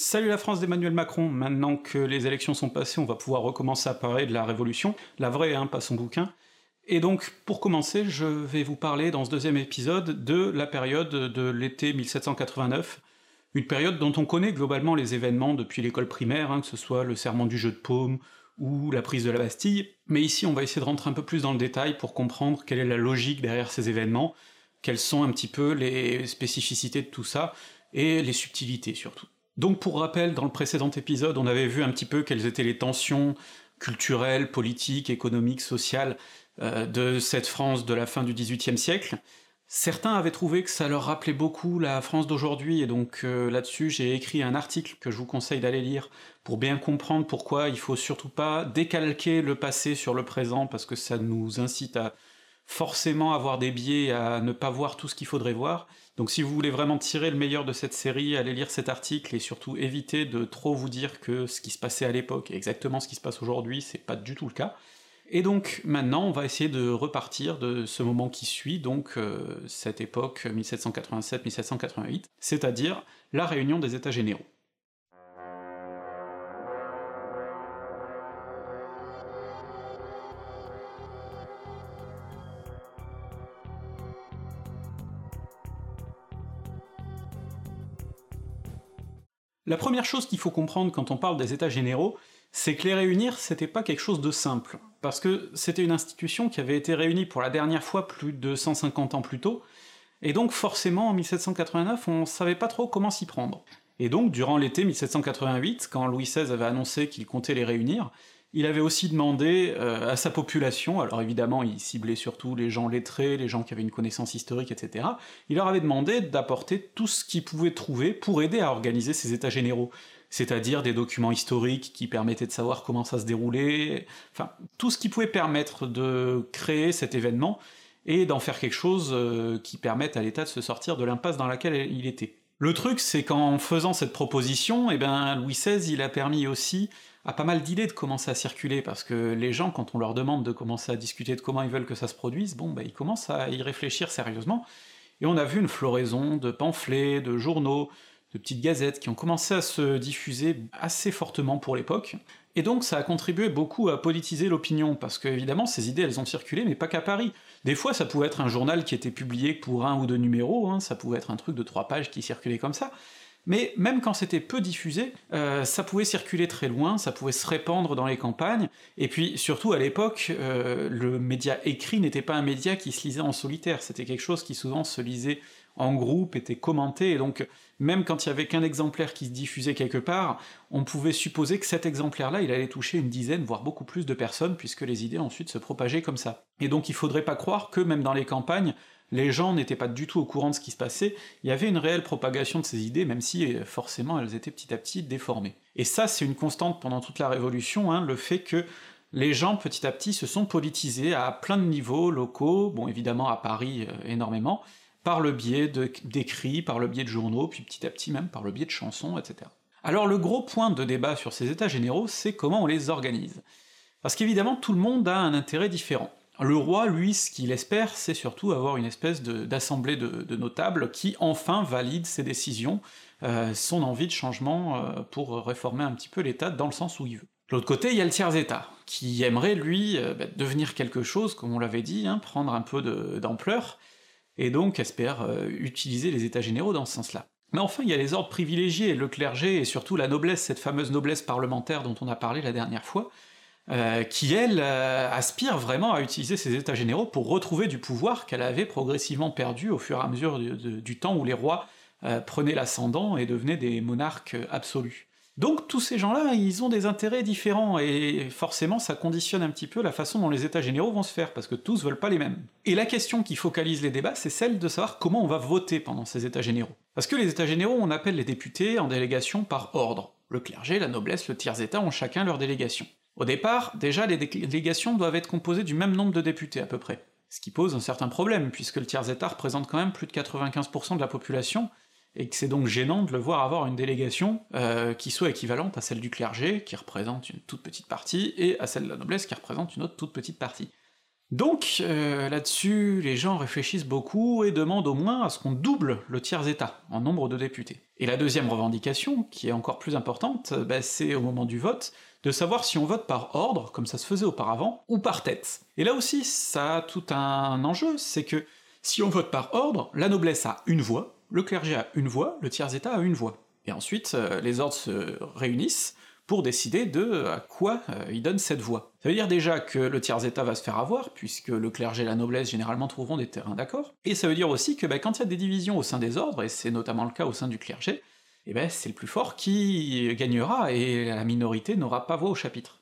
Salut la France d'Emmanuel Macron, maintenant que les élections sont passées, on va pouvoir recommencer à parler de la Révolution, la vraie, hein, pas son bouquin. Et donc, pour commencer, je vais vous parler dans ce deuxième épisode de la période de l'été 1789, une période dont on connaît globalement les événements depuis l'école primaire, hein, que ce soit le serment du jeu de paume ou la prise de la Bastille, mais ici on va essayer de rentrer un peu plus dans le détail pour comprendre quelle est la logique derrière ces événements, quelles sont un petit peu les spécificités de tout ça, et les subtilités surtout. Donc pour rappel, dans le précédent épisode, on avait vu un petit peu quelles étaient les tensions culturelles, politiques, économiques, sociales euh, de cette France de la fin du XVIIIe siècle. Certains avaient trouvé que ça leur rappelait beaucoup la France d'aujourd'hui, et donc euh, là-dessus j'ai écrit un article que je vous conseille d'aller lire pour bien comprendre pourquoi il faut surtout pas décalquer le passé sur le présent, parce que ça nous incite à forcément avoir des biais, à ne pas voir tout ce qu'il faudrait voir, donc si vous voulez vraiment tirer le meilleur de cette série, allez lire cet article et surtout évitez de trop vous dire que ce qui se passait à l'époque est exactement ce qui se passe aujourd'hui, c'est pas du tout le cas. Et donc maintenant on va essayer de repartir de ce moment qui suit, donc euh, cette époque 1787-1788, c'est-à-dire la réunion des États généraux. La première chose qu'il faut comprendre quand on parle des états généraux, c'est que les réunir, c'était pas quelque chose de simple, parce que c'était une institution qui avait été réunie pour la dernière fois plus de 150 ans plus tôt, et donc forcément en 1789 on savait pas trop comment s'y prendre. Et donc durant l'été 1788, quand Louis XVI avait annoncé qu'il comptait les réunir, il avait aussi demandé euh, à sa population, alors évidemment il ciblait surtout les gens lettrés, les gens qui avaient une connaissance historique, etc., il leur avait demandé d'apporter tout ce qu'ils pouvaient trouver pour aider à organiser ces états généraux, c'est-à-dire des documents historiques qui permettaient de savoir comment ça se déroulait, enfin tout ce qui pouvait permettre de créer cet événement, et d'en faire quelque chose euh, qui permette à l'État de se sortir de l'impasse dans laquelle il était. Le truc, c'est qu'en faisant cette proposition, eh ben Louis XVI, il a permis aussi a pas mal d'idées de commencer à circuler, parce que les gens, quand on leur demande de commencer à discuter de comment ils veulent que ça se produise, bon bah ils commencent à y réfléchir sérieusement, et on a vu une floraison de pamphlets, de journaux, de petites gazettes qui ont commencé à se diffuser assez fortement pour l'époque, et donc ça a contribué beaucoup à politiser l'opinion, parce que évidemment ces idées elles ont circulé, mais pas qu'à Paris. Des fois ça pouvait être un journal qui était publié pour un ou deux numéros, hein, ça pouvait être un truc de trois pages qui circulait comme ça, mais même quand c'était peu diffusé, euh, ça pouvait circuler très loin, ça pouvait se répandre dans les campagnes, et puis surtout à l'époque, euh, le média écrit n'était pas un média qui se lisait en solitaire, c'était quelque chose qui souvent se lisait en groupe, était commenté, et donc même quand il y avait qu'un exemplaire qui se diffusait quelque part, on pouvait supposer que cet exemplaire-là, il allait toucher une dizaine, voire beaucoup plus de personnes, puisque les idées ensuite se propageaient comme ça. Et donc il faudrait pas croire que même dans les campagnes, les gens n'étaient pas du tout au courant de ce qui se passait, il y avait une réelle propagation de ces idées, même si euh, forcément elles étaient petit à petit déformées. Et ça c'est une constante pendant toute la Révolution, hein, le fait que les gens petit à petit se sont politisés à plein de niveaux locaux, bon évidemment à Paris euh, énormément, par le biais d'écrits, par le biais de journaux, puis petit à petit même par le biais de chansons, etc. Alors le gros point de débat sur ces états généraux, c'est comment on les organise. Parce qu'évidemment tout le monde a un intérêt différent. Le roi, lui, ce qu'il espère, c'est surtout avoir une espèce d'assemblée de, notables qui enfin valide ses décisions, euh, son envie de changement euh, pour réformer un petit peu l'État dans le sens où il veut. De l'autre côté, il y a le tiers-État, qui aimerait, lui, euh, bah, devenir quelque chose, comme on l'avait dit, hein, prendre un peu d'ampleur, et donc espère utiliser les États généraux dans ce sens-là. Mais enfin, il y a les ordres privilégiés, le clergé, et surtout la noblesse, cette fameuse noblesse parlementaire dont on a parlé la dernière fois, euh, qui elle euh, aspire vraiment à utiliser ses états généraux pour retrouver du pouvoir qu'elle avait progressivement perdu au fur et à mesure du, temps où les rois euh, prenaient l'ascendant et devenaient des monarques absolus. Donc tous ces gens-là, ils ont des intérêts différents, et forcément ça conditionne un petit peu la façon dont les états généraux vont se faire, parce que tous veulent pas les mêmes. Et la question qui focalise les débats, c'est celle de savoir comment on va voter pendant ces états généraux. Parce que les états généraux, on appelle les députés en délégation par ordre. Le clergé, la noblesse, le tiers-état ont chacun leur délégation. Au départ, déjà, les délégations doivent être composées du même nombre de députés à peu près, ce qui pose un certain problème, puisque le tiers-état représente quand même plus de 95% de la population, et que c'est donc gênant de le voir avoir une délégation euh, qui soit équivalente à celle du clergé, qui représente une toute petite partie, et à celle de la noblesse qui représente une autre toute petite partie. Donc euh, là-dessus, les gens réfléchissent beaucoup et demandent au moins à ce qu'on double le tiers-état en nombre de députés. Et la deuxième revendication, qui est encore plus importante, bah, c'est au moment du vote, de savoir si on vote par ordre, comme ça se faisait auparavant, ou par tête. Et là aussi, ça a tout un enjeu, c'est que si on vote par ordre, la noblesse a une voix, le clergé a une voix, le tiers-état a une voix. Et ensuite, euh, les ordres se réunissent pour décider de à quoi euh, ils donnent cette voix. Ça veut dire déjà que le tiers-état va se faire avoir, puisque le clergé et la noblesse généralement trouveront des terrains d'accord, et ça veut dire aussi que bah, quand il y a des divisions au sein des ordres, et c'est notamment le cas au sein du clergé, eh ben c'est le plus fort qui gagnera, et la minorité n'aura pas voix au chapitre.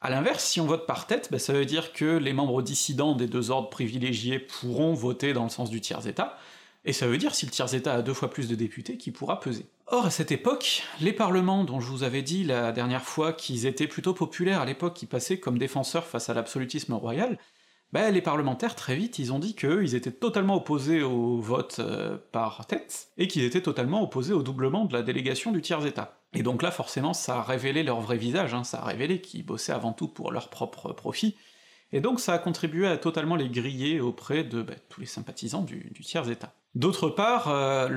A l'inverse, si on vote par tête, bah, ça veut dire que les membres dissidents des deux ordres privilégiés pourront voter dans le sens du tiers-état, et ça veut dire, si le tiers-état a deux fois plus de députés, qui pourra peser. Or, à cette époque, les parlements dont je vous avais dit la dernière fois qu'ils étaient plutôt populaires à l'époque, qui passaient comme défenseurs face à l'absolutisme royal, ben, les parlementaires, très vite, ils ont dit qu'eux, ils étaient totalement opposés au vote euh, par tête, et qu'ils étaient totalement opposés au doublement de la délégation du tiers-état. Et donc là, forcément, ça a révélé leur vrai visage, hein, ça a révélé qu'ils bossaient avant tout pour leur propre profit, et donc ça a contribué à totalement les griller auprès de ben, tous les sympathisants du, tiers-état. D'autre part, euh,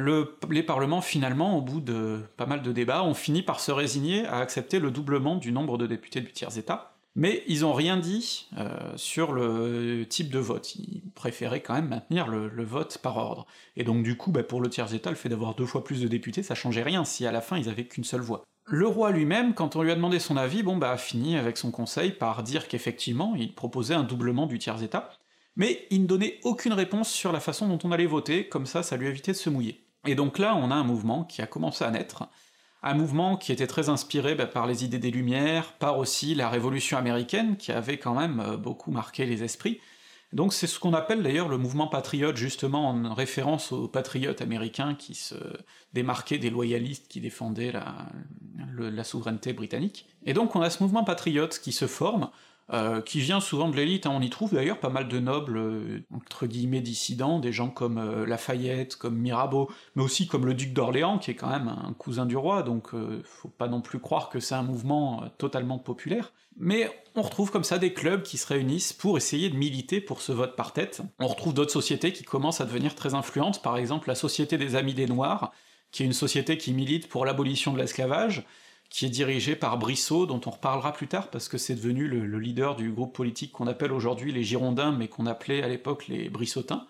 les parlements, finalement, au bout de pas mal de débats, ont fini par se résigner à accepter le doublement du nombre de députés du tiers-état, mais ils ont rien dit euh, sur le type de vote, ils préféraient quand même maintenir le, vote par ordre. Et donc du coup, ben, pour le tiers-état, le fait d'avoir deux fois plus de députés, ça changeait rien si à la fin ils avaient qu'une seule voix. Le roi lui-même, quand on lui a demandé son avis, bon bah a fini avec son conseil par dire qu'effectivement, il proposait un doublement du tiers-état, mais il ne donnait aucune réponse sur la façon dont on allait voter, comme ça ça lui évitait de se mouiller. Et donc là, on a un mouvement qui a commencé à naître, un mouvement qui était très inspiré bah, par les idées des Lumières, par aussi la Révolution américaine, qui avait quand même euh, beaucoup marqué les esprits, donc c'est ce qu'on appelle d'ailleurs le mouvement patriote, justement en référence aux patriotes américains qui se démarquaient des loyalistes qui défendaient la, souveraineté britannique. Et donc on a ce mouvement patriote qui se forme, euh, qui vient souvent de l'élite, hein. on y trouve d'ailleurs pas mal de nobles, euh, entre guillemets dissidents, des gens comme euh, Lafayette, comme Mirabeau, mais aussi comme le duc d'Orléans, qui est quand même un cousin du roi, donc faut pas non plus croire que c'est un mouvement totalement populaire. Mais on retrouve comme ça des clubs qui se réunissent pour essayer de militer pour ce vote par tête. On retrouve d'autres sociétés qui commencent à devenir très influentes, par exemple la Société des Amis des Noirs, qui est une société qui milite pour l'abolition de l'esclavage, qui est dirigée par Brissot, dont on reparlera plus tard parce que c'est devenu le, le, leader du groupe politique qu'on appelle aujourd'hui les Girondins, mais qu'on appelait à l'époque les Brissotins.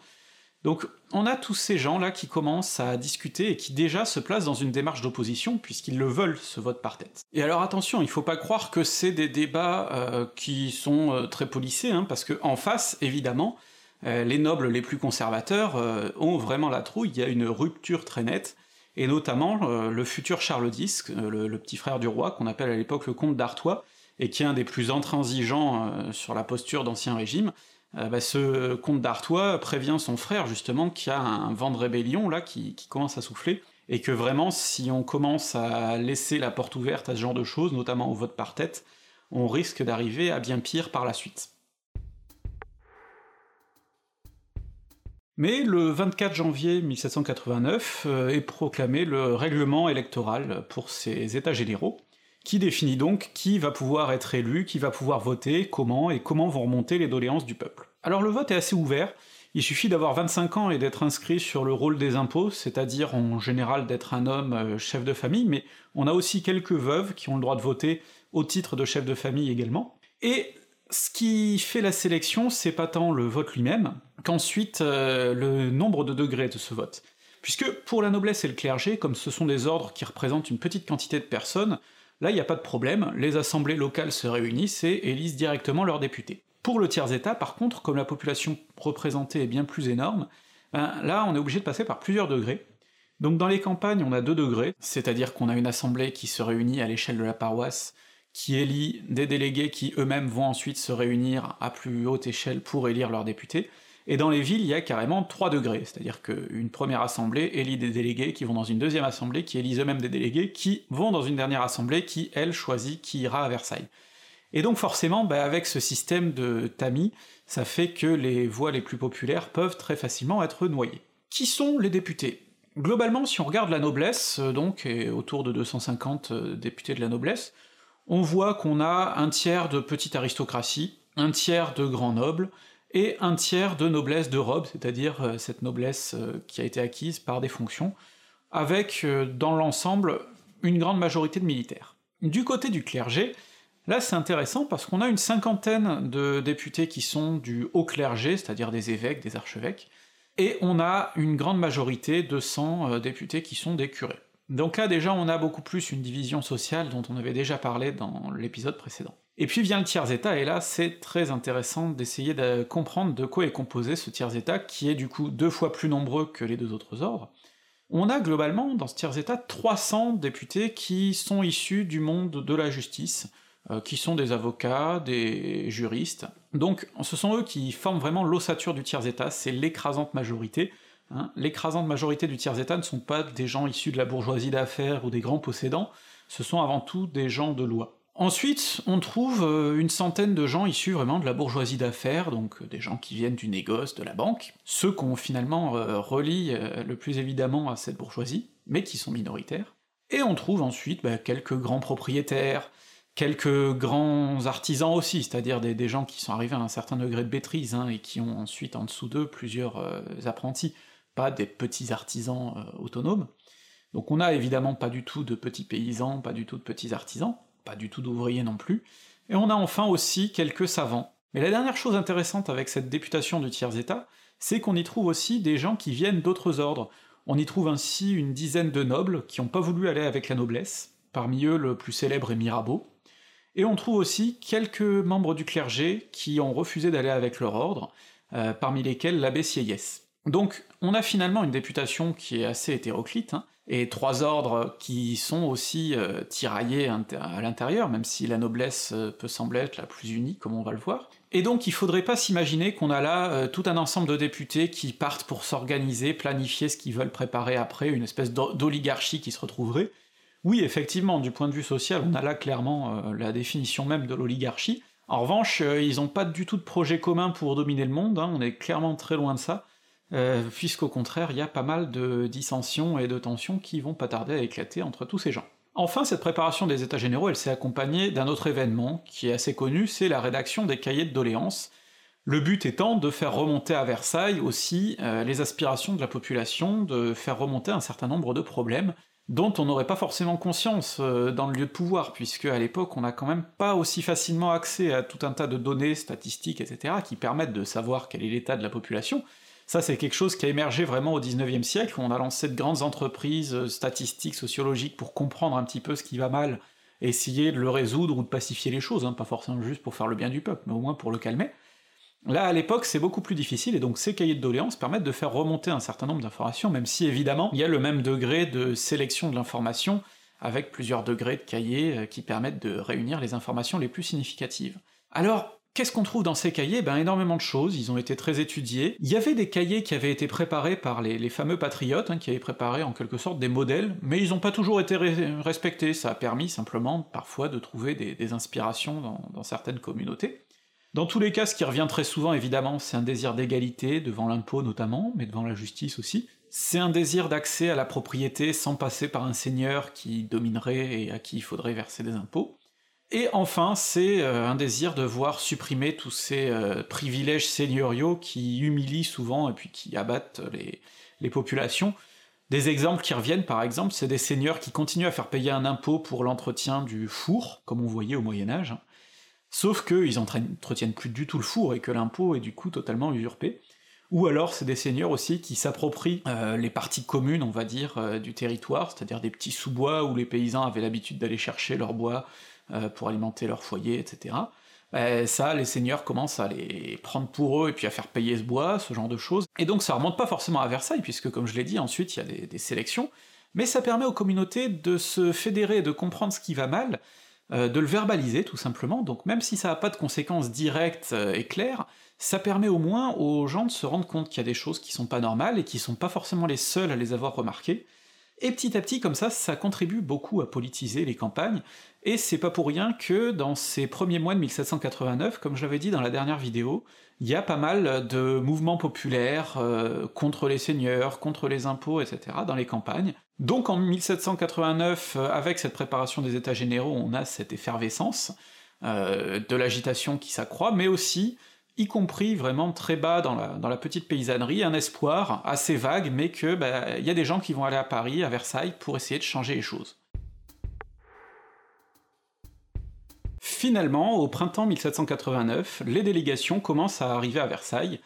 Donc on a tous ces gens-là qui commencent à discuter et qui déjà se placent dans une démarche d'opposition, puisqu'ils le veulent, ce vote par tête. Et alors attention, il faut pas croire que c'est des débats euh, qui sont euh, très polissés, hein, parce que en face, évidemment, euh, les nobles les plus conservateurs ont vraiment la trouille, il y a une rupture très nette, et notamment le futur Charles X, le, le, petit frère du roi, qu'on appelle à l'époque le comte d'Artois, et qui est un des plus intransigeants sur la posture d'Ancien Régime, euh, bah, ce comte d'Artois prévient son frère justement qu'il y a un vent de rébellion là qui, commence à souffler, et que vraiment si on commence à laisser la porte ouverte à ce genre de choses, notamment au vote par tête, on risque d'arriver à bien pire par la suite. Mais le 24 janvier 1789 euh, est proclamé le règlement électoral pour ces États généraux, qui définit donc qui va pouvoir être élu, qui va pouvoir voter, comment, et comment vont remonter les doléances du peuple. Alors le vote est assez ouvert, il suffit d'avoir 25 ans et d'être inscrit sur le rôle des impôts, c'est-à-dire en général d'être un homme euh, chef de famille, mais on a aussi quelques veuves qui ont le droit de voter au titre de chef de famille également. Et ce qui fait la sélection, c'est pas tant le vote lui-même, qu'ensuite euh, le nombre de degrés de ce vote. Puisque pour la noblesse et le clergé, comme ce sont des ordres qui représentent une petite quantité de personnes, Là, il n'y a pas de problème, les assemblées locales se réunissent et élisent directement leurs députés. Pour le tiers-état, par contre, comme la population représentée est bien plus énorme, ben, là on est obligé de passer par plusieurs degrés. Donc dans les campagnes, on a deux degrés, c'est-à-dire qu'on a une assemblée qui se réunit à l'échelle de la paroisse, qui élit des délégués qui eux-mêmes vont ensuite se réunir à plus haute échelle pour élire leurs députés, et dans les villes, il y a carrément 3 degrés, c'est-à-dire qu'une première assemblée élit des délégués qui vont dans une deuxième assemblée, qui élisent eux-mêmes des délégués, qui vont dans une dernière assemblée, qui, elle, choisit qui ira à Versailles. Et donc forcément, bah, avec ce système de tamis, ça fait que les voix les plus populaires peuvent très facilement être noyées. Qui sont les députés? Globalement, si on regarde la noblesse, euh, donc, et autour de 250 euh, députés de la noblesse, on voit qu'on a un tiers de petite aristocratie, un tiers de grands nobles, et un tiers de noblesse de robe, c'est-à-dire euh, cette noblesse euh, qui a été acquise par des fonctions, avec euh, dans l'ensemble une grande majorité de militaires. Du côté du clergé, là c'est intéressant parce qu'on a une cinquantaine de députés qui sont du haut clergé, c'est-à-dire des évêques, des archevêques, et on a une grande majorité de 100 députés qui sont des curés. Donc là déjà on a beaucoup plus une division sociale dont on avait déjà parlé dans l'épisode précédent. Et puis vient le tiers-état, et là c'est très intéressant d'essayer de comprendre de quoi est composé ce tiers-état, qui est du coup deux fois plus nombreux que les deux autres ordres. On a globalement dans ce tiers-état 300 députés qui sont issus du monde de la justice, euh, qui sont des avocats, des juristes. Donc ce sont eux qui forment vraiment l'ossature du tiers-état, c'est l'écrasante majorité. Hein. L'écrasante majorité du tiers-état ne sont pas des gens issus de la bourgeoisie d'affaires ou des grands possédants, ce sont avant tout des gens de loi. Ensuite, on trouve euh, une centaine de gens issus vraiment de la bourgeoisie d'affaires, donc euh, des gens qui viennent du négoce, de la banque, ceux qu'on finalement euh, relie le plus évidemment à cette bourgeoisie, mais qui sont minoritaires. Et on trouve ensuite bah, quelques grands propriétaires, quelques grands artisans aussi, c'est-à-dire des, gens qui sont arrivés à un certain degré de maîtrise, hein, et qui ont ensuite en dessous d'eux plusieurs apprentis, des petits artisans autonomes. Donc on a évidemment pas du tout de petits paysans, pas du tout de petits artisans, pas du tout d'ouvriers non plus, et on a enfin aussi quelques savants. Mais la dernière chose intéressante avec cette députation du tiers-état, c'est qu'on y trouve aussi des gens qui viennent d'autres ordres. On y trouve ainsi une dizaine de nobles qui n'ont pas voulu aller avec la noblesse, parmi eux le plus célèbre est Mirabeau, et on trouve aussi quelques membres du clergé qui ont refusé d'aller avec leur ordre, euh, parmi lesquels l'abbé Sieyès. Donc on a finalement une députation qui est assez hétéroclite, hein, et trois ordres qui sont aussi euh, tiraillés à l'intérieur, même si la noblesse euh, peut sembler être la plus unie, comme on va le voir. Et donc il faudrait pas s'imaginer qu'on a là euh, tout un ensemble de députés qui partent pour s'organiser, planifier ce qu'ils veulent préparer après, une espèce d'oligarchie qui se retrouverait. Oui, effectivement, du point de vue social, on a là clairement la définition même de l'oligarchie. En revanche, ils ont pas du tout de projet commun pour dominer le monde, hein, on est clairement très loin de ça, euh, puisqu'au contraire, il y a pas mal de dissensions et de tensions qui vont pas tarder à éclater entre tous ces gens. Enfin, cette préparation des états généraux, elle s'est accompagnée d'un autre événement qui est assez connu, c'est la rédaction des cahiers de doléances, le but étant de faire remonter à Versailles aussi euh, les aspirations de la population, de faire remonter un certain nombre de problèmes dont on n'aurait pas forcément conscience euh, dans le lieu de pouvoir, puisque à l'époque on n'a quand même pas aussi facilement accès à tout un tas de données, statistiques, etc., qui permettent de savoir quel est l'état de la population, ça, c'est quelque chose qui a émergé vraiment au 19e siècle, où on a lancé de grandes entreprises euh, statistiques, sociologiques, pour comprendre un petit peu ce qui va mal, essayer de le résoudre ou de pacifier les choses, hein, pas forcément juste pour faire le bien du peuple, mais au moins pour le calmer. Là, à l'époque, c'est beaucoup plus difficile, et donc ces cahiers de doléances permettent de faire remonter un certain nombre d'informations, même si évidemment, il y a le même degré de sélection de l'information, avec plusieurs degrés de cahiers euh, qui permettent de réunir les informations les plus significatives. Alors, Qu'est-ce qu'on trouve dans ces cahiers? Ben énormément de choses, ils ont été très étudiés. Il y avait des cahiers qui avaient été préparés par les, fameux patriotes, hein, qui avaient préparé en quelque sorte des modèles, mais ils n'ont pas toujours été respectés, ça a permis simplement parfois de trouver des, inspirations dans, dans, certaines communautés. Dans tous les cas, ce qui revient très souvent évidemment, c'est un désir d'égalité, devant l'impôt notamment, mais devant la justice aussi. C'est un désir d'accès à la propriété sans passer par un seigneur qui dominerait et à qui il faudrait verser des impôts. Et enfin, c'est euh, un désir de voir supprimer tous ces euh, privilèges seigneuriaux qui humilient souvent et puis qui abattent les, populations. Des exemples qui reviennent, par exemple, c'est des seigneurs qui continuent à faire payer un impôt pour l'entretien du four, comme on voyait au Moyen-Âge, hein. sauf qu'ils n'entretiennent plus du tout le four et que l'impôt est du coup totalement usurpé. Ou alors c'est des seigneurs aussi qui s'approprient euh, les parties communes, on va dire, du territoire, c'est-à-dire des petits sous-bois où les paysans avaient l'habitude d'aller chercher leur bois euh, pour alimenter leur foyer, etc. Ben, ça, les seigneurs commencent à les prendre pour eux et puis à faire payer ce bois, ce genre de choses. Et donc ça remonte pas forcément à Versailles, puisque comme je l'ai dit, ensuite il y a des, sélections, mais ça permet aux communautés de se fédérer, de comprendre ce qui va mal, euh, de le verbaliser tout simplement, donc même si ça n'a pas de conséquences directes euh, et claires, ça permet au moins aux gens de se rendre compte qu'il y a des choses qui sont pas normales et qui sont pas forcément les seuls à les avoir remarquées, et petit à petit, comme ça, ça contribue beaucoup à politiser les campagnes, et c'est pas pour rien que dans ces premiers mois de 1789, comme je l'avais dit dans la dernière vidéo, il y a pas mal de mouvements populaires euh, contre les seigneurs, contre les impôts, etc. dans les campagnes. Donc en 1789, euh, avec cette préparation des états généraux, on a cette effervescence, euh, de l'agitation qui s'accroît, mais aussi y compris vraiment très bas dans la, petite paysannerie, un espoir assez vague, mais que bah, il y a des gens qui vont aller à Paris, à Versailles, pour essayer de changer les choses. Finalement, au printemps 1789, les délégations commencent à arriver à Versailles,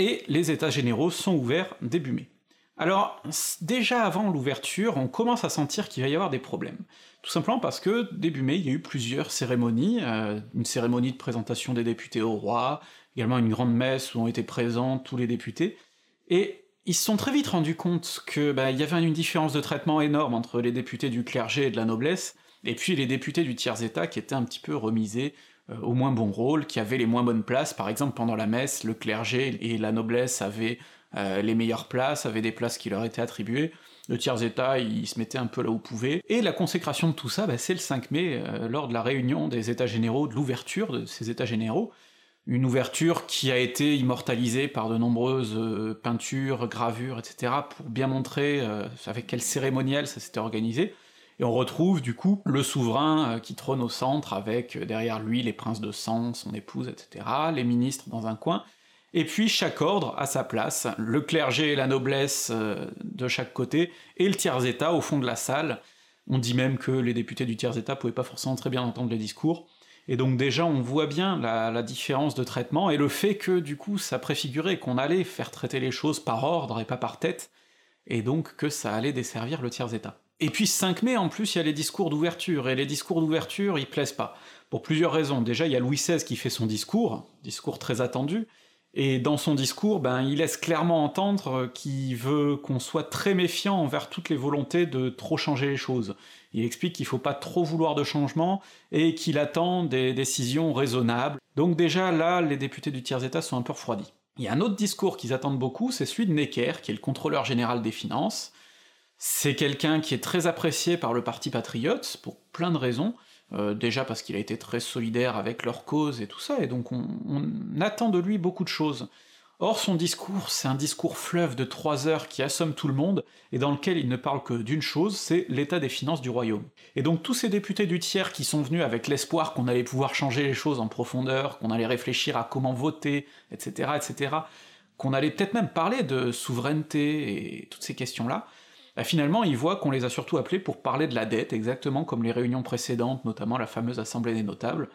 et les états généraux sont ouverts début mai. Alors, déjà avant l'ouverture, on commence à sentir qu'il va y avoir des problèmes. Tout simplement parce que, début mai, il y a eu plusieurs cérémonies, euh, une cérémonie de présentation des députés au roi, également une grande messe où ont été présents tous les députés, et ils se sont très vite rendus compte que bah, y avait une différence de traitement énorme entre les députés du clergé et de la noblesse, et puis les députés du tiers-état qui étaient un petit peu remisés euh, au moins bon rôle, qui avaient les moins bonnes places, par exemple pendant la messe, le clergé et la noblesse avaient euh, les meilleures places, avaient des places qui leur étaient attribuées, le tiers-état, il se mettait un peu là où pouvait, et la consécration de tout ça, bah, c'est le 5 mai, euh, lors de la réunion des états généraux, de l'ouverture de ces états généraux, une ouverture qui a été immortalisée par de nombreuses euh, peintures, gravures, etc., pour bien montrer avec quel cérémonial ça s'était organisé, et on retrouve du coup le souverain qui trône au centre, avec derrière lui les princes de sang, son épouse, etc., les ministres dans un coin, et puis chaque ordre a sa place, le clergé et la noblesse euh, de chaque côté, et le tiers-état au fond de la salle. On dit même que les députés du tiers-état pouvaient pas forcément très bien entendre les discours, et donc déjà on voit bien la, différence de traitement, et le fait que du coup ça préfigurait qu'on allait faire traiter les choses par ordre et pas par tête, et donc que ça allait desservir le tiers-état. Et puis 5 mai, en plus, il y a les discours d'ouverture, et les discours d'ouverture, ils plaisent pas. Pour plusieurs raisons. Déjà, il y a Louis XVI qui fait son discours, discours très attendu, et dans son discours, ben, il laisse clairement entendre qu'il veut qu'on soit très méfiant envers toutes les volontés de trop changer les choses. Il explique qu'il faut pas trop vouloir de changement et qu'il attend des décisions raisonnables. Donc déjà là, les députés du tiers-état sont un peu refroidis. Il y a un autre discours qu'ils attendent beaucoup, c'est celui de Necker, qui est le contrôleur général des finances. C'est quelqu'un qui est très apprécié par le parti patriote, pour plein de raisons, euh, déjà parce qu'il a été très solidaire avec leur cause et tout ça, et donc on, attend de lui beaucoup de choses. Or son discours, c'est un discours fleuve de trois heures qui assomme tout le monde, et dans lequel il ne parle que d'une chose, c'est l'état des finances du royaume. Et donc tous ces députés du tiers qui sont venus avec l'espoir qu'on allait pouvoir changer les choses en profondeur, qu'on allait réfléchir à comment voter, etc., etc., qu'on allait peut-être même parler de souveraineté et toutes ces questions-là, bah, finalement il voit qu'on les a surtout appelés pour parler de la dette, exactement comme les réunions précédentes, notamment la fameuse Assemblée des notables,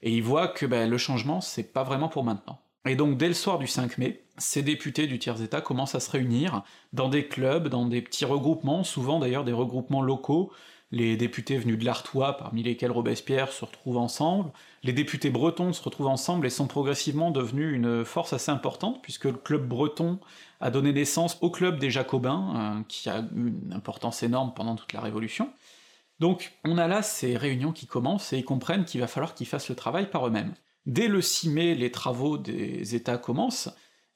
et il voit que bah, le changement, c'est pas vraiment pour maintenant. Et donc dès le soir du 5 mai, ces députés du tiers-état commencent à se réunir dans des clubs, dans des petits regroupements, souvent d'ailleurs des regroupements locaux, les députés venus de l'Artois, parmi lesquels Robespierre, se retrouvent ensemble, les députés bretons se retrouvent ensemble et sont progressivement devenus une force assez importante, puisque le club breton a donné naissance au club des Jacobins, euh, qui a une importance énorme pendant toute la Révolution. Donc on a là ces réunions qui commencent, et ils comprennent qu'il va falloir qu'ils fassent le travail par eux-mêmes. Dès le 6 mai, les travaux des États commencent,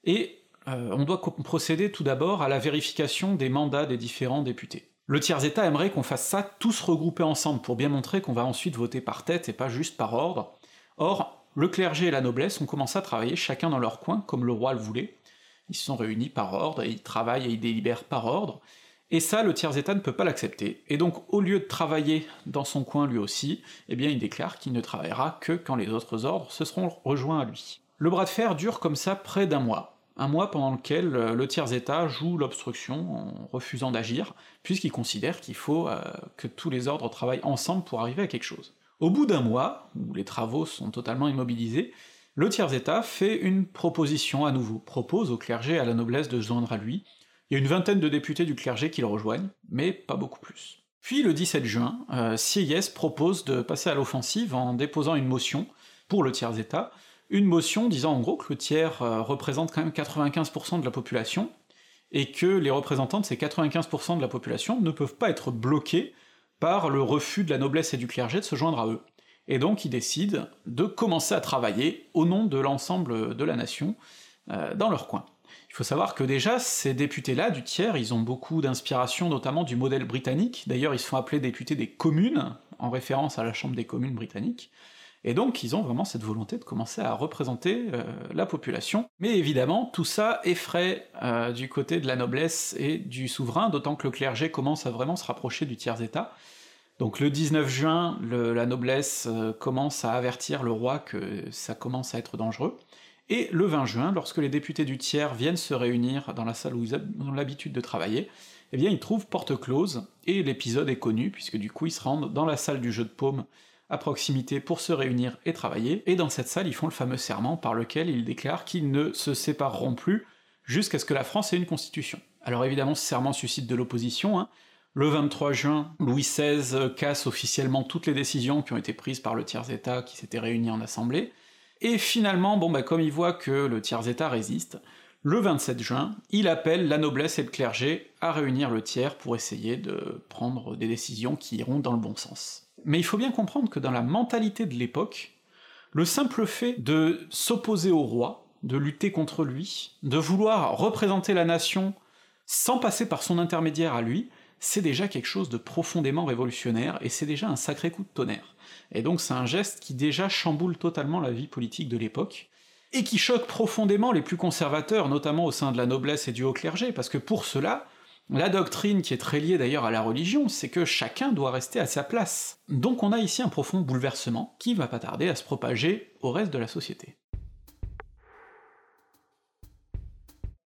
et euh, on doit procéder tout d'abord à la vérification des mandats des différents députés. Le tiers-état aimerait qu'on fasse ça tous regroupés ensemble, pour bien montrer qu'on va ensuite voter par tête et pas juste par ordre. Or, le clergé et la noblesse ont commencé à travailler chacun dans leur coin, comme le roi le voulait. Ils se sont réunis par ordre, et ils travaillent et ils délibèrent par ordre, et ça, le tiers-état ne peut pas l'accepter. Et donc, au lieu de travailler dans son coin lui aussi, eh bien il déclare qu'il ne travaillera que quand les autres ordres se seront rejoints à lui. Le bras de fer dure comme ça près d'un mois, un mois pendant lequel euh, le tiers-état joue l'obstruction en refusant d'agir, puisqu'il considère qu'il faut euh, que tous les ordres travaillent ensemble pour arriver à quelque chose. Au bout d'un mois, où les travaux sont totalement immobilisés, le tiers-état fait une proposition à nouveau, propose au clergé et à la noblesse de se joindre à lui, il y a une vingtaine de députés du clergé qui le rejoignent, mais pas beaucoup plus. Puis le 17 juin, euh, propose de passer à l'offensive en déposant une motion pour le tiers-état, une motion disant en gros que le tiers euh, représente quand même 95% de la population, et que les représentants de ces 95% de la population ne peuvent pas être bloqués par le refus de la noblesse et du clergé de se joindre à eux. Et donc ils décident de commencer à travailler au nom de l'ensemble de la nation, euh, dans leur coin. Il faut savoir que déjà, ces députés-là, du tiers, ils ont beaucoup d'inspiration, notamment du modèle britannique, d'ailleurs ils se font appeler députés des communes, en référence à la Chambre des communes britanniques, et donc ils ont vraiment cette volonté de commencer à représenter euh, la population. Mais évidemment, tout ça effraie euh, du côté de la noblesse et du souverain, d'autant que le clergé commence à vraiment se rapprocher du tiers-état. Donc le 19 juin, la noblesse euh, commence à avertir le roi que ça commence à être dangereux, et le 20 juin, lorsque les députés du tiers viennent se réunir dans la salle où ils ont l'habitude de travailler, eh bien ils trouvent porte close, et l'épisode est connu, puisque du coup ils se rendent dans la salle du jeu de paume à proximité pour se réunir et travailler, et dans cette salle ils font le fameux serment par lequel ils déclarent qu'ils ne se sépareront plus jusqu'à ce que la France ait une constitution. Alors évidemment ce serment suscite de l'opposition, hein. le 23 juin, Louis XVI casse officiellement toutes les décisions qui ont été prises par le tiers-état qui s'était réuni en assemblée, et finalement, bon bah comme il voit que le tiers-état résiste, le 27 juin, il appelle la noblesse et le clergé à réunir le tiers pour essayer de prendre des décisions qui iront dans le bon sens. Mais il faut bien comprendre que dans la mentalité de l'époque, le simple fait de s'opposer au roi, de lutter contre lui, de vouloir représenter la nation sans passer par son intermédiaire à lui, c'est déjà quelque chose de profondément révolutionnaire, et c'est déjà un sacré coup de tonnerre. Et donc c'est un geste qui déjà chamboule totalement la vie politique de l'époque, et qui choque profondément les plus conservateurs, notamment au sein de la noblesse et du haut clergé, parce que pour cela, la doctrine, qui est très liée d'ailleurs à la religion, c'est que chacun doit rester à sa place. Donc on a ici un profond bouleversement qui va pas tarder à se propager au reste de la société.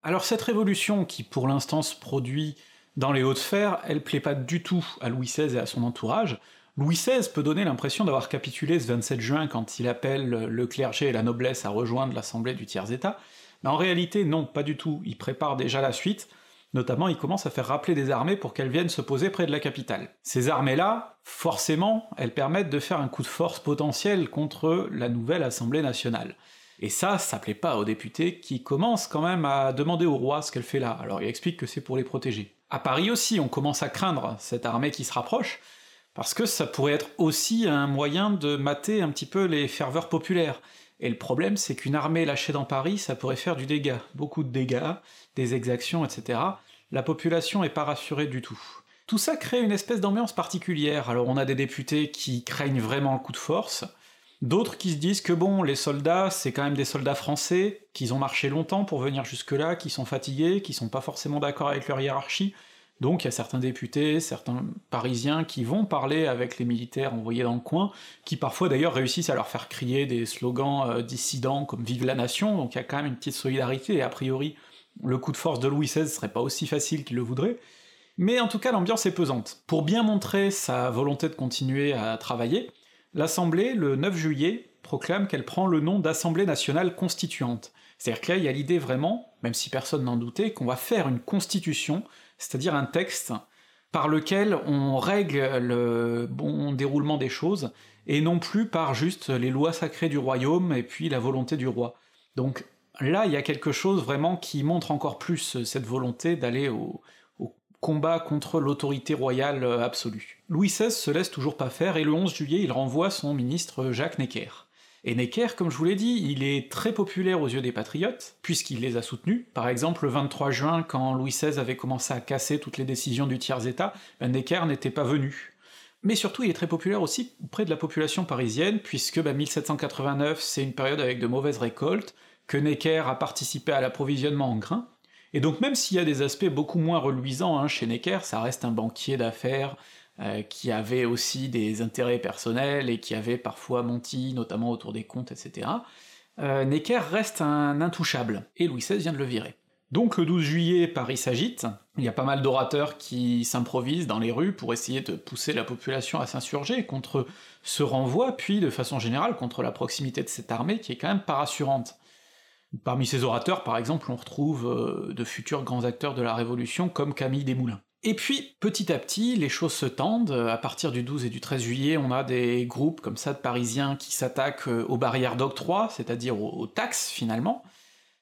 Alors cette révolution qui pour l'instant se produit dans les Hauts-de-Fer, elle plaît pas du tout à Louis XVI et à son entourage, Louis XVI peut donner l'impression d'avoir capitulé ce 27 juin quand il appelle le clergé et la noblesse à rejoindre l'assemblée du tiers-état, mais en réalité non, pas du tout, il prépare déjà la suite, notamment il commence à faire rappeler des armées pour qu'elles viennent se poser près de la capitale. Ces armées-là, forcément, elles permettent de faire un coup de force potentiel contre la nouvelle Assemblée nationale. Et ça, ça plaît pas aux députés qui commencent quand même à demander au roi ce qu'elle fait là, alors il explique que c'est pour les protéger. À Paris aussi, on commence à craindre cette armée qui se rapproche, parce que ça pourrait être aussi un moyen de mater un petit peu les ferveurs populaires. Et le problème, c'est qu'une armée lâchée dans Paris, ça pourrait faire du dégât, beaucoup de dégâts, des exactions, etc. La population est pas rassurée du tout. Tout ça crée une espèce d'ambiance particulière, alors on a des députés qui craignent vraiment le coup de force, d'autres qui se disent que bon, les soldats, c'est quand même des soldats français, qu'ils ont marché longtemps pour venir jusque-là, qui sont fatigués, qui sont pas forcément d'accord avec leur hiérarchie, donc il y a certains députés, certains parisiens qui vont parler avec les militaires envoyés dans le coin, qui parfois d'ailleurs réussissent à leur faire crier des slogans euh, dissidents comme Vive la nation, donc il y a quand même une petite solidarité, et a priori le coup de force de Louis XVI serait pas aussi facile qu'il le voudrait, mais en tout cas l'ambiance est pesante. Pour bien montrer sa volonté de continuer à travailler, l'Assemblée, le 9 juillet, proclame qu'elle prend le nom d'Assemblée nationale constituante. C'est-à-dire que y a l'idée vraiment, même si personne n'en doutait, qu'on va faire une constitution c'est-à-dire un texte par lequel on règle le bon déroulement des choses, et non plus par juste les lois sacrées du royaume et puis la volonté du roi. Donc là, il y a quelque chose vraiment qui montre encore plus cette volonté d'aller au, combat contre l'autorité royale absolue. Louis XVI se laisse toujours pas faire, et le 11 juillet, il renvoie son ministre Jacques Necker. Et Necker, comme je vous l'ai dit, il est très populaire aux yeux des patriotes, puisqu'il les a soutenus. Par exemple, le 23 juin, quand Louis XVI avait commencé à casser toutes les décisions du tiers-état, ben Necker n'était pas venu. Mais surtout, il est très populaire aussi auprès de la population parisienne, puisque 1789, ben, c'est une période avec de mauvaises récoltes, que Necker a participé à l'approvisionnement en grains, et donc même s'il y a des aspects beaucoup moins reluisants hein, chez Necker, ça reste un banquier d'affaires, euh, qui avait aussi des intérêts personnels et qui avait parfois menti, notamment autour des comptes, etc. Euh, Necker reste un intouchable, et Louis XVI vient de le virer. Donc le 12 juillet, Paris s'agite, il y a pas mal d'orateurs qui s'improvisent dans les rues pour essayer de pousser la population à s'insurger contre ce renvoi, puis de façon générale contre la proximité de cette armée qui est quand même pas rassurante. Parmi ces orateurs, par exemple, on retrouve euh, de futurs grands acteurs de la Révolution comme Camille Desmoulins. Et puis, petit à petit, les choses se tendent, à partir du 12 et du 13 juillet, on a des groupes comme ça de Parisiens qui s'attaquent euh, aux barrières d'octroi, c'est-à-dire aux, taxes finalement,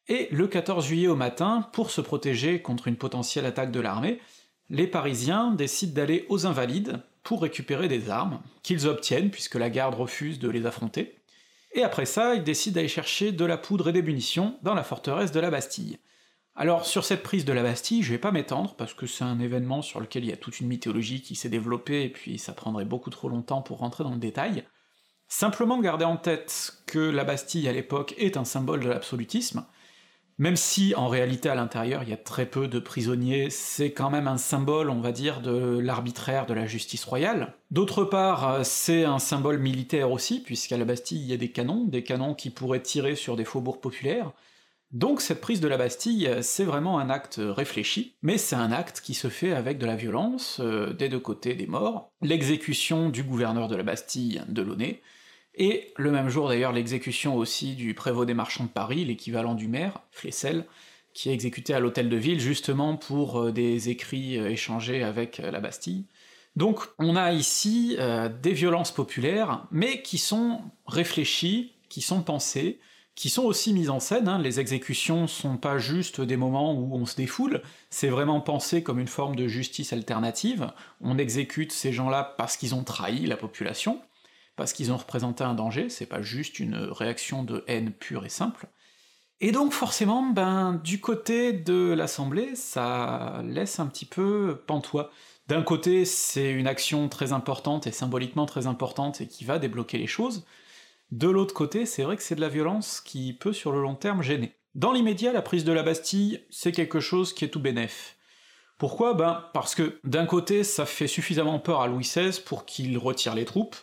et le 14 juillet au matin, pour se protéger contre une potentielle attaque de l'armée, les Parisiens décident d'aller aux Invalides pour récupérer des armes, qu'ils obtiennent puisque la garde refuse de les affronter, et après ça, ils décident d'aller chercher de la poudre et des munitions dans la forteresse de la Bastille. Alors sur cette prise de la Bastille, je vais pas m'étendre, parce que c'est un événement sur lequel il y a toute une mythologie qui s'est développée, et puis ça prendrait beaucoup trop longtemps pour rentrer dans le détail. Simplement garder en tête que la Bastille à l'époque est un symbole de l'absolutisme, Même si en réalité à l'intérieur il y a très peu de prisonniers, c'est quand même un symbole, on va dire, de l'arbitraire de la justice royale. D'autre part, c'est un symbole militaire aussi, puisqu'à la Bastille il y a des canons, des canons qui pourraient tirer sur des faubourgs populaires, donc cette prise de la Bastille, c'est vraiment un acte réfléchi, mais c'est un acte qui se fait avec de la violence, euh, des deux côtés des morts, l'exécution du gouverneur de la Bastille, de Launay, et le même jour d'ailleurs l'exécution aussi du prévôt des marchands de Paris, l'équivalent du maire, Flessel, qui est exécuté à l'hôtel de ville justement pour euh, des écrits euh, échangés avec la Bastille. Donc on a ici des violences populaires, mais qui sont réfléchies, qui sont pensées, qui sont aussi mises en scène, hein. les exécutions sont pas juste des moments où on se défoule, c'est vraiment pensé comme une forme de justice alternative, on exécute ces gens-là parce qu'ils ont trahi la population, parce qu'ils ont représenté un danger, c'est pas juste une réaction de haine pure et simple. Et donc forcément, ben, du côté de l'Assemblée, ça laisse un petit peu pantois. D'un côté, c'est une action très importante et symboliquement très importante et qui va débloquer les choses, de l'autre côté, c'est vrai que c'est de la violence qui peut sur le long terme gêner. Dans l'immédiat, la prise de la Bastille, c'est quelque chose qui est tout bénef. Pourquoi? Ben parce que d'un côté, ça fait suffisamment peur à Louis XVI pour qu'il retire les troupes,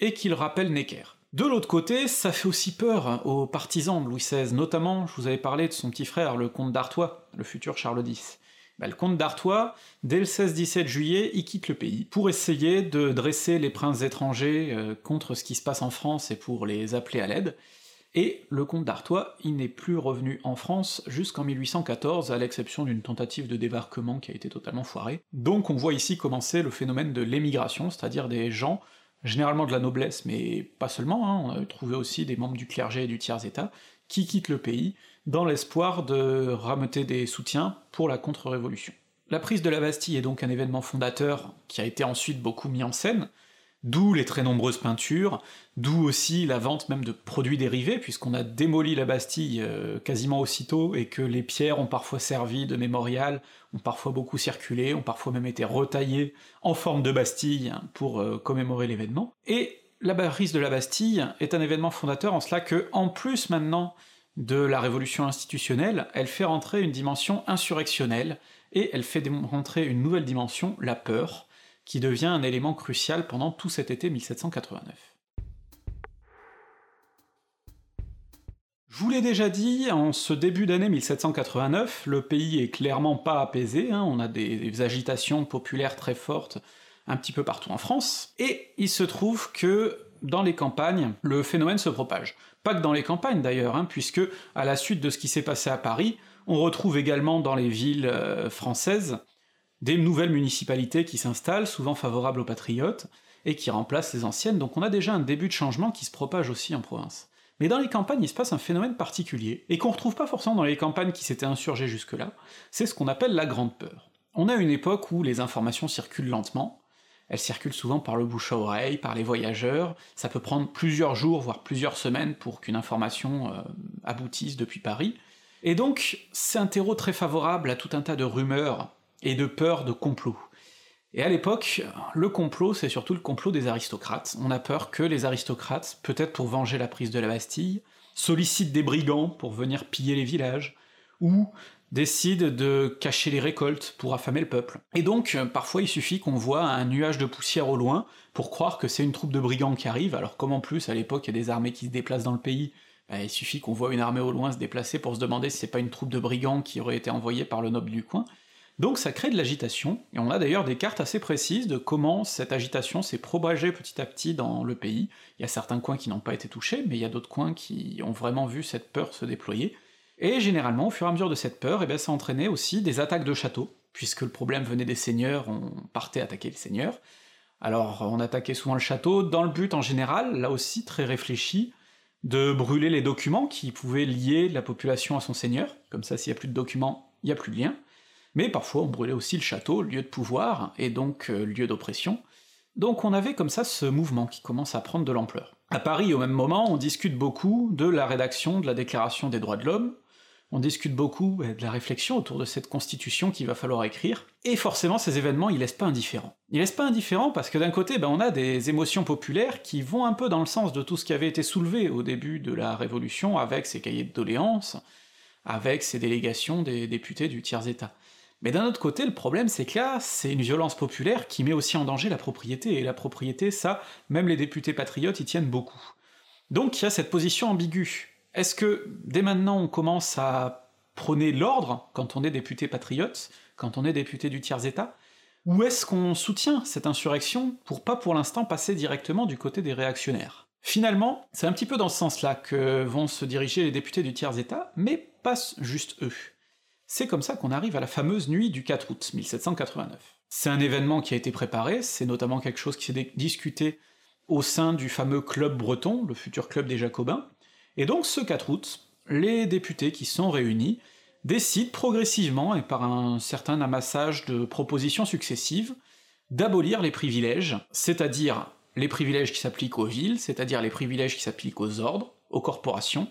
et qu'il rappelle Necker. De l'autre côté, ça fait aussi peur aux partisans de Louis XVI, notamment, je vous avais parlé de son petit frère, le comte d'Artois, le futur Charles X. Bah, le comte d'Artois, dès le 16-17 juillet, il quitte le pays, pour essayer de dresser les princes étrangers euh, contre ce qui se passe en France et pour les appeler à l'aide, et le comte d'Artois, il n'est plus revenu en France jusqu'en 1814, à l'exception d'une tentative de débarquement qui a été totalement foirée. Donc on voit ici commencer le phénomène de l'émigration, c'est-à-dire des gens, généralement de la noblesse, mais pas seulement, hein, on a trouvé aussi des membres du clergé et du tiers-état, qui quittent le pays, dans l'espoir de rameuter des soutiens pour la contre-révolution. La prise de la Bastille est donc un événement fondateur qui a été ensuite beaucoup mis en scène, d'où les très nombreuses peintures, d'où aussi la vente même de produits dérivés, puisqu'on a démoli la Bastille euh, quasiment aussitôt, et que les pierres ont parfois servi de mémorial, ont parfois beaucoup circulé, ont parfois même été retaillées en forme de Bastille pour euh, commémorer l'événement. Et la prise de la Bastille est un événement fondateur en cela que, en plus maintenant de la révolution institutionnelle, elle fait rentrer une dimension insurrectionnelle, et elle fait rentrer une nouvelle dimension, la peur, qui devient un élément crucial pendant tout cet été 1789. Je vous l'ai déjà dit, en ce début d'année 1789, le pays est clairement pas apaisé, hein, on a des agitations populaires très fortes un petit peu partout en France, et il se trouve que dans les campagnes, le phénomène se propage. Pas que dans les campagnes d'ailleurs, hein, puisque à la suite de ce qui s'est passé à Paris, on retrouve également dans les villes euh, françaises des nouvelles municipalités qui s'installent, souvent favorables aux patriotes, et qui remplacent les anciennes, donc on a déjà un début de changement qui se propage aussi en province. Mais dans les campagnes, il se passe un phénomène particulier, et qu'on retrouve pas forcément dans les campagnes qui s'étaient insurgées jusque-là, c'est ce qu'on appelle la Grande Peur. On a une époque où les informations circulent lentement, elle circule souvent par le bouche à oreille, par les voyageurs, ça peut prendre plusieurs jours, voire plusieurs semaines pour qu'une information euh, aboutisse depuis Paris, et donc c'est un terreau très favorable à tout un tas de rumeurs et de peurs de complot. Et à l'époque, le complot, c'est surtout le complot des aristocrates. On a peur que les aristocrates, peut-être pour venger la prise de la Bastille, sollicitent des brigands pour venir piller les villages, ou décide de cacher les récoltes pour affamer le peuple. Et donc, parfois il suffit qu'on voit un nuage de poussière au loin pour croire que c'est une troupe de brigands qui arrive, alors comme en plus à l'époque il y a des armées qui se déplacent dans le pays, bah, il suffit qu'on voit une armée au loin se déplacer pour se demander si c'est pas une troupe de brigands qui aurait été envoyée par le noble du coin. Donc ça crée de l'agitation, et on a d'ailleurs des cartes assez précises de comment cette agitation s'est propagée petit à petit dans le pays. Il y a certains coins qui n'ont pas été touchés, mais il y a d'autres coins qui ont vraiment vu cette peur se déployer, et généralement, au fur et à mesure de cette peur, eh bien, ça entraînait aussi des attaques de châteaux, puisque le problème venait des seigneurs, on partait attaquer les seigneurs. Alors on attaquait souvent le château, dans le but en général, là aussi très réfléchi, de brûler les documents qui pouvaient lier la population à son seigneur, comme ça s'il y a plus de documents, il y a plus de lien. Mais parfois on brûlait aussi le château, lieu de pouvoir, et donc euh, lieu d'oppression. Donc on avait comme ça ce mouvement qui commence à prendre de l'ampleur. À Paris, au même moment, on discute beaucoup de la rédaction de la Déclaration des droits de l'homme, on discute beaucoup de la réflexion autour de cette constitution qu'il va falloir écrire, et forcément ces événements ils laissent pas indifférent. Ils laissent pas indifférent parce que d'un côté ben, on a des émotions populaires qui vont un peu dans le sens de tout ce qui avait été soulevé au début de la Révolution avec ses cahiers de doléances, avec ces délégations des députés du tiers-état. Mais d'un autre côté, le problème c'est que là, c'est une violence populaire qui met aussi en danger la propriété, et la propriété, ça, même les députés patriotes y tiennent beaucoup. Donc il y a cette position ambiguë. Est-ce que dès maintenant on commence à prôner l'ordre quand on est député patriote, quand on est député du tiers-état, ou est-ce qu'on soutient cette insurrection pour pas pour l'instant passer directement du côté des réactionnaires? Finalement, c'est un petit peu dans ce sens-là que vont se diriger les députés du tiers-état, mais pas juste eux. C'est comme ça qu'on arrive à la fameuse nuit du 4 août 1789. C'est un événement qui a été préparé, c'est notamment quelque chose qui s'est discuté au sein du fameux club breton, le futur club des Jacobins, et donc ce 4 août, les députés qui sont réunis décident progressivement, et par un certain amassage de propositions successives, d'abolir les privilèges, c'est-à-dire les privilèges qui s'appliquent aux villes, c'est-à-dire les privilèges qui s'appliquent aux ordres, aux corporations,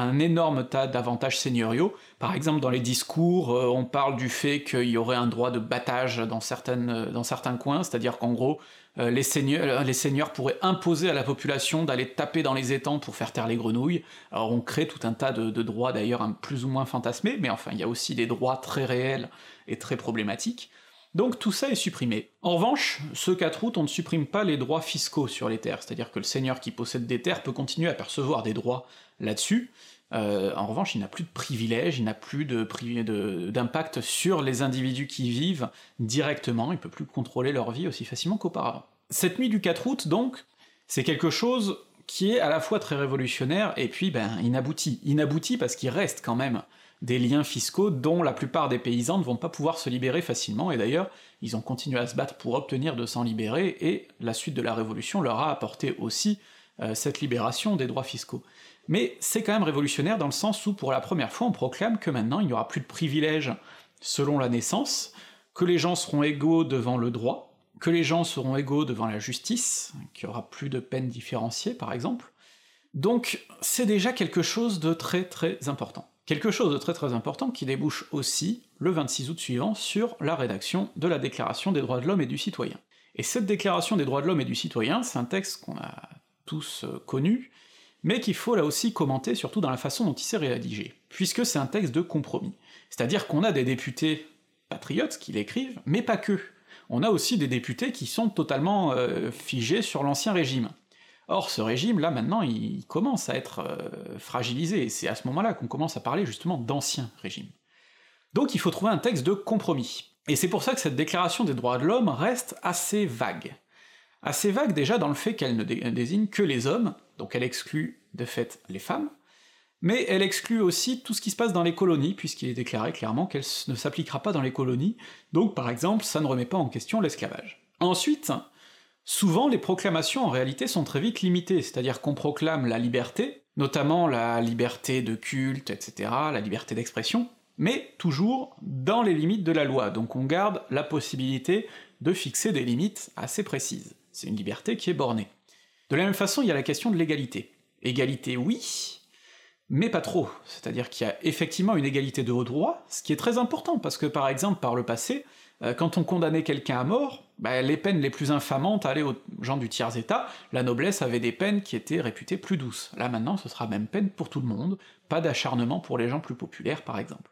un énorme tas d'avantages seigneuriaux. Par exemple, dans les discours, euh, on parle du fait qu'il y aurait un droit de battage dans, euh, certains coins, c'est-à-dire qu'en gros, euh, les, seigneurs, les seigneurs pourraient imposer à la population d'aller taper dans les étangs pour faire taire les grenouilles. Alors on crée tout un tas de, droits d'ailleurs plus ou moins fantasmés, mais enfin il y a aussi des droits très réels et très problématiques. Donc tout ça est supprimé. En revanche, ce 4 août, on ne supprime pas les droits fiscaux sur les terres, c'est-à-dire que le seigneur qui possède des terres peut continuer à percevoir des droits là-dessus, euh, en revanche, il n'a plus de privilèges, il n'a plus d'impact sur les individus qui vivent directement, il peut plus contrôler leur vie aussi facilement qu'auparavant. Cette nuit du 4 août, donc, c'est quelque chose qui est à la fois très révolutionnaire et puis ben inabouti. Inabouti parce qu'il reste quand même des liens fiscaux dont la plupart des paysans ne vont pas pouvoir se libérer facilement, et d'ailleurs, ils ont continué à se battre pour obtenir de s'en libérer, et la suite de la Révolution leur a apporté aussi euh, cette libération des droits fiscaux. Mais c'est quand même révolutionnaire dans le sens où pour la première fois on proclame que maintenant il n'y aura plus de privilèges selon la naissance, que les gens seront égaux devant le droit, que les gens seront égaux devant la justice, qu'il y aura plus de peines différenciées par exemple. Donc c'est déjà quelque chose de très très important. Quelque chose de très très important qui débouche aussi, le 26 août suivant, sur la rédaction de la Déclaration des droits de l'homme et du citoyen. Et cette Déclaration des droits de l'homme et du citoyen, c'est un texte qu'on a tous euh, connu, mais qu'il faut là aussi commenter surtout dans la façon dont il s'est rédigé, puisque c'est un texte de compromis. C'est-à-dire qu'on a des députés patriotes qui l'écrivent, mais pas que. On a aussi des députés qui sont totalement euh, figés sur l'ancien régime. Or, ce régime, là, maintenant, il commence à être euh, fragilisé, et c'est à ce moment-là qu'on commence à parler justement d'ancien régime. Donc il faut trouver un texte de compromis. Et c'est pour ça que cette déclaration des droits de l'homme reste assez vague. Assez vague déjà dans le fait qu'elle ne désigne que les hommes, donc elle exclut de fait les femmes, mais elle exclut aussi tout ce qui se passe dans les colonies, puisqu'il est déclaré clairement qu'elle ne s'appliquera pas dans les colonies, donc par exemple ça ne remet pas en question l'esclavage. Ensuite, souvent les proclamations en réalité sont très vite limitées, c'est-à-dire qu'on proclame la liberté, notamment la liberté de culte, etc., la liberté d'expression, mais toujours dans les limites de la loi, donc on garde la possibilité de fixer des limites assez précises. C'est une liberté qui est bornée. De la même façon, il y a la question de l'égalité. Égalité, oui, mais pas trop. C'est-à-dire qu'il y a effectivement une égalité de haut droit, ce qui est très important, parce que par exemple, par le passé, euh, quand on condamnait quelqu'un à mort, bah, les peines les plus infamantes allaient aux gens du tiers-état, la noblesse avait des peines qui étaient réputées plus douces. Là maintenant, ce sera même peine pour tout le monde, pas d'acharnement pour les gens plus populaires par exemple.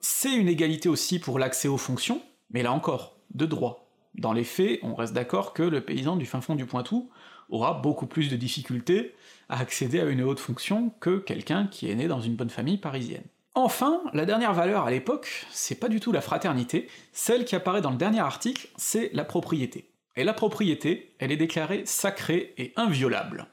C'est une égalité aussi pour l'accès aux fonctions, mais là encore, de droit. Dans les faits, on reste d'accord que le paysan du fin fond du Poitou aura beaucoup plus de difficultés à accéder à une haute fonction que quelqu'un qui est né dans une bonne famille parisienne. Enfin, la dernière valeur à l'époque, c'est pas du tout la fraternité, celle qui apparaît dans le dernier article, c'est la propriété. Et la propriété, elle est déclarée sacrée et inviolable.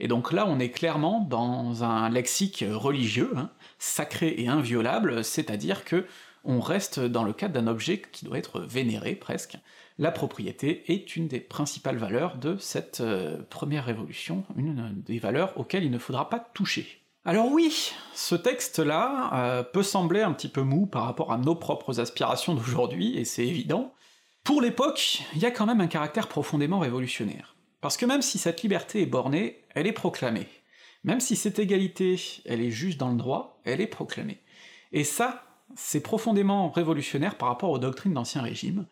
Et donc là, on est clairement dans un lexique religieux, hein, sacré et inviolable, c'est-à-dire que on reste dans le cadre d'un objet qui doit être vénéré presque, la propriété est une des principales valeurs de cette euh, première révolution, une des valeurs auxquelles il ne faudra pas toucher. Alors oui, ce texte-là euh, peut sembler un petit peu mou par rapport à nos propres aspirations d'aujourd'hui, et c'est évident. Pour l'époque, il y a quand même un caractère profondément révolutionnaire. Parce que même si cette liberté est bornée, elle est proclamée. Même si cette égalité, elle est juste dans le droit, elle est proclamée. Et ça, c'est profondément révolutionnaire par rapport aux doctrines d'Ancien Régime,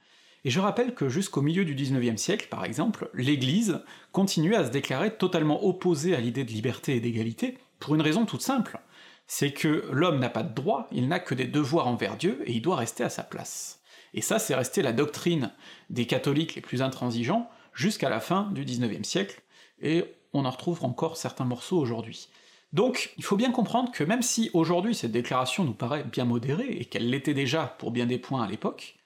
et je rappelle que jusqu'au milieu du XIXe siècle, par exemple, l'Église continuait à se déclarer totalement opposée à l'idée de liberté et d'égalité, pour une raison toute simple, c'est que l'homme n'a pas de droit, il n'a que des devoirs envers Dieu, et il doit rester à sa place. Et ça, c'est resté la doctrine des catholiques les plus intransigeants jusqu'à la fin du XIXe siècle, et on en retrouve encore certains morceaux aujourd'hui. Donc, il faut bien comprendre que même si aujourd'hui cette déclaration nous paraît bien modérée, et qu'elle l'était déjà pour bien des points à l'époque,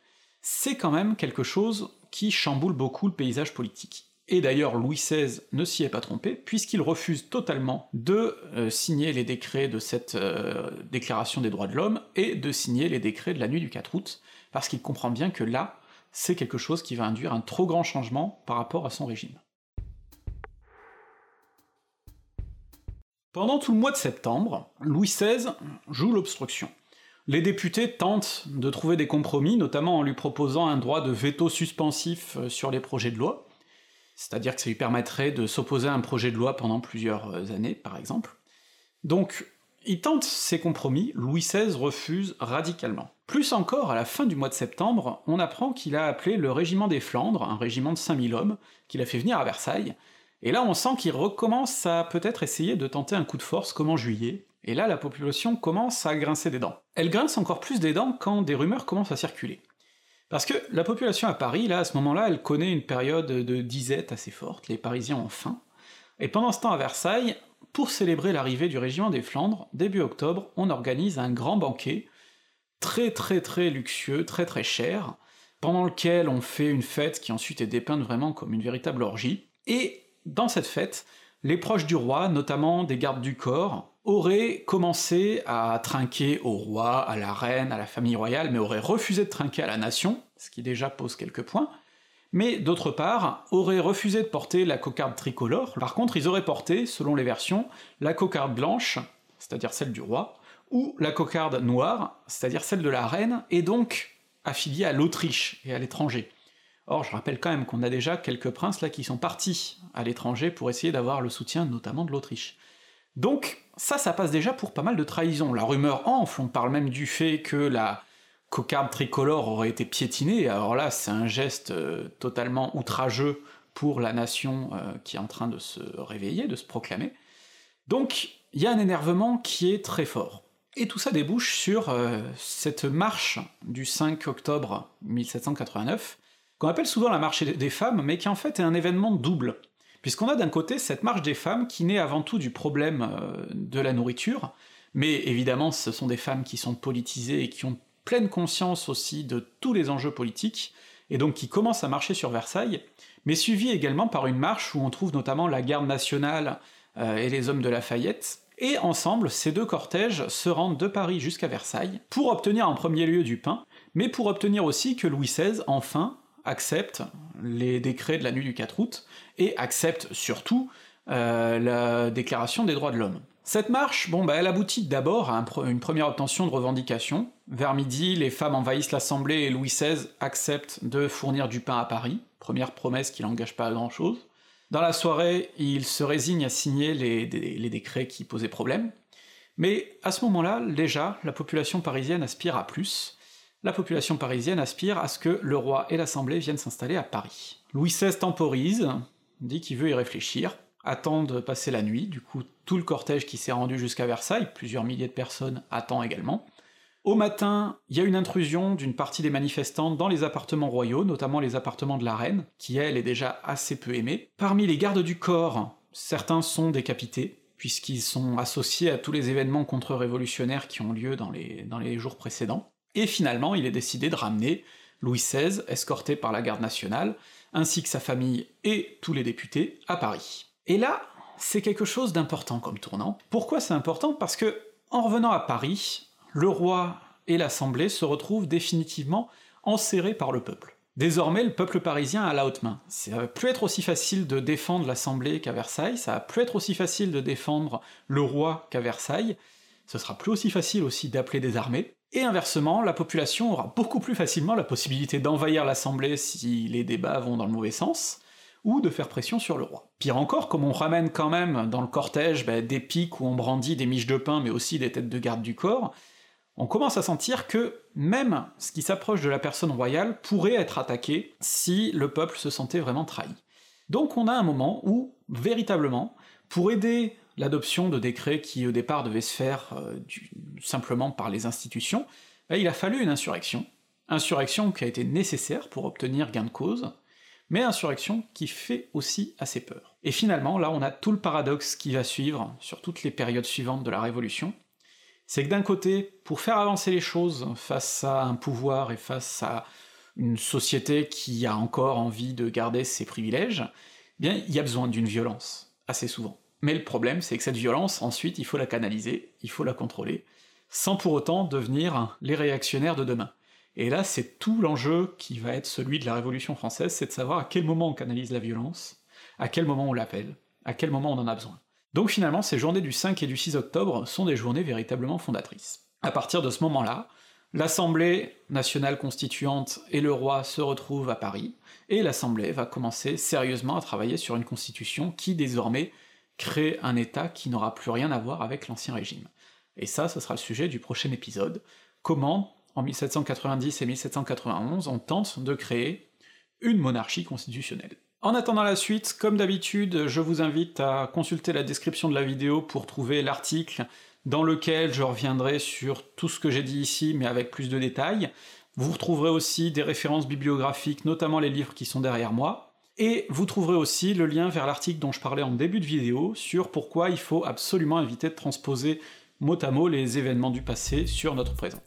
c'est quand même quelque chose qui chamboule beaucoup le paysage politique. Et d'ailleurs Louis XVI ne s'y est pas trompé, puisqu'il refuse totalement de euh, signer les décrets de cette euh, déclaration des droits de l'homme, et de signer les décrets de la nuit du 4 août, parce qu'il comprend bien que là, c'est quelque chose qui va induire un trop grand changement par rapport à son régime. Pendant tout le mois de septembre, Louis XVI joue l'obstruction. Les députés tentent de trouver des compromis, notamment en lui proposant un droit de veto suspensif euh, sur les projets de loi, c'est-à-dire que ça lui permettrait de s'opposer à un projet de loi pendant plusieurs euh, années, par exemple. Donc, il tente ces compromis, Louis XVI refuse radicalement. Plus encore, à la fin du mois de septembre, on apprend qu'il a appelé le régiment des Flandres, un régiment de 5000 hommes, qu'il a fait venir à Versailles, et là, on sent qu'il recommence à peut-être essayer de tenter un coup de force comme en juillet, et là, la population commence à grincer des dents. Elle grince encore plus des dents quand des rumeurs commencent à circuler. Parce que la population à Paris, là, à ce moment-là, elle connaît une période de disette assez forte, les Parisiens ont faim, et pendant ce temps à Versailles, pour célébrer l'arrivée du régiment des Flandres, début octobre, on organise un grand banquet, très très très luxueux, très très cher, pendant lequel on fait une fête qui ensuite est dépeinte vraiment comme une véritable orgie, et dans cette fête, les proches du roi, notamment des gardes du corps, auraient commencé à trinquer au roi, à la reine, à la famille royale, mais auraient refusé de trinquer à la nation, ce qui déjà pose quelques points, mais d'autre part, auraient refusé de porter la cocarde tricolore, par contre ils auraient porté, selon les versions, la cocarde blanche, c'est-à-dire celle du roi, ou la cocarde noire, c'est-à-dire celle de la reine, et donc affiliée à l'Autriche et à l'étranger. Or, je rappelle quand même qu'on a déjà quelques princes là qui sont partis à l'étranger pour essayer d'avoir le soutien notamment de l'Autriche. Donc, ça, ça passe déjà pour pas mal de trahison. La rumeur enfle, on parle même du fait que la cocarde tricolore aurait été piétinée, alors là, c'est un geste euh, totalement outrageux pour la nation euh, qui est en train de se réveiller, de se proclamer. Donc, il y a un énervement qui est très fort. Et tout ça débouche sur euh, cette marche du 5 octobre 1789, qu'on appelle souvent la marche des femmes, mais qui en fait est un événement double. Puisqu'on a d'un côté cette marche des femmes qui naît avant tout du problème euh, de la nourriture, mais évidemment ce sont des femmes qui sont politisées et qui ont pleine conscience aussi de tous les enjeux politiques, et donc qui commencent à marcher sur Versailles, mais suivi également par une marche où on trouve notamment la garde nationale euh, et les hommes de Lafayette, et ensemble, ces deux cortèges se rendent de Paris jusqu'à Versailles, pour obtenir en premier lieu du pain, mais pour obtenir aussi que Louis XVI, enfin, accepte les décrets de la nuit du 4 août, et accepte surtout euh, la déclaration des droits de l'homme. Cette marche, bon bah elle aboutit d'abord à une première obtention de revendication. Vers midi, les femmes envahissent l'Assemblée et Louis XVI accepte de fournir du pain à Paris, première promesse qui n'engage pas à grand chose. Dans la soirée, il se résigne à signer les décrets qui posaient problème, mais à ce moment-là, déjà, la population parisienne aspire à plus, la population parisienne aspire à ce que le roi et l'Assemblée viennent s'installer à Paris. Louis XVI temporise, dit qu'il veut y réfléchir, attend de passer la nuit, du coup tout le cortège qui s'est rendu jusqu'à Versailles, plusieurs milliers de personnes attend également. Au matin, il y a une intrusion d'une partie des manifestants dans les appartements royaux, notamment les appartements de la reine, qui elle est déjà assez peu aimée. Parmi les gardes du corps, certains sont décapités, puisqu'ils sont associés à tous les événements contre-révolutionnaires qui ont lieu dans les, dans les jours précédents et finalement il est décidé de ramener Louis XVI, escorté par la garde nationale, ainsi que sa famille et tous les députés, à Paris. Et là, c'est quelque chose d'important comme tournant. Pourquoi c'est important? Parce que, en revenant à Paris, le roi et l'Assemblée se retrouvent définitivement enserrés par le peuple. Désormais, le peuple parisien a la haute main. Ça va plus être aussi facile de défendre l'Assemblée qu'à Versailles, ça va plus être aussi facile de défendre le roi qu'à Versailles, ce sera plus aussi facile aussi d'appeler des armées, et inversement, la population aura beaucoup plus facilement la possibilité d'envahir l'Assemblée si les débats vont dans le mauvais sens, ou de faire pression sur le roi. Pire encore, comme on ramène quand même dans le cortège bah, des pics où on brandit des miches de pain, mais aussi des têtes de garde du corps, on commence à sentir que même ce qui s'approche de la personne royale pourrait être attaqué si le peuple se sentait vraiment trahi. Donc on a un moment où, véritablement, Pour aider l'adoption de décrets qui au départ devaient se faire euh, simplement par les institutions, bah, il a fallu une insurrection, insurrection qui a été nécessaire pour obtenir gain de cause, mais insurrection qui fait aussi assez peur. Et finalement, là on a tout le paradoxe qui va suivre sur toutes les périodes suivantes de la Révolution, c'est que d'un côté, pour faire avancer les choses face à un pouvoir et face à une société qui a encore envie de garder ses privilèges, eh bien il y a besoin d'une violence, assez souvent. Mais le problème, c'est que cette violence, ensuite, il faut la canaliser, il faut la contrôler, sans pour autant devenir les réactionnaires de demain. Et là, c'est tout l'enjeu qui va être celui de la Révolution française, c'est de savoir à quel moment on canalise la violence, à quel moment on l'appelle, à quel moment on en a besoin. Donc finalement, ces journées du 5 et du 6 octobre sont des journées véritablement fondatrices. À partir de ce moment-là, l'Assemblée nationale constituante et le roi se retrouvent à Paris, et l'Assemblée va commencer sérieusement à travailler sur une constitution qui désormais crée un État qui n'aura plus rien à voir avec l'Ancien Régime. Et ça, ce sera le sujet du prochain épisode. Comment, en 1790 et 1791, on tente de créer une monarchie constitutionnelle. En attendant la suite, comme d'habitude, je vous invite à consulter la description de la vidéo pour trouver l'article dans lequel je reviendrai sur tout ce que j'ai dit ici, mais avec plus de détails. Vous retrouverez aussi des références bibliographiques, notamment les livres qui sont derrière moi, et vous trouverez aussi le lien vers l'article dont je parlais en début de vidéo sur pourquoi il faut absolument éviter de transposer mot à mot les événements du passé sur notre présent.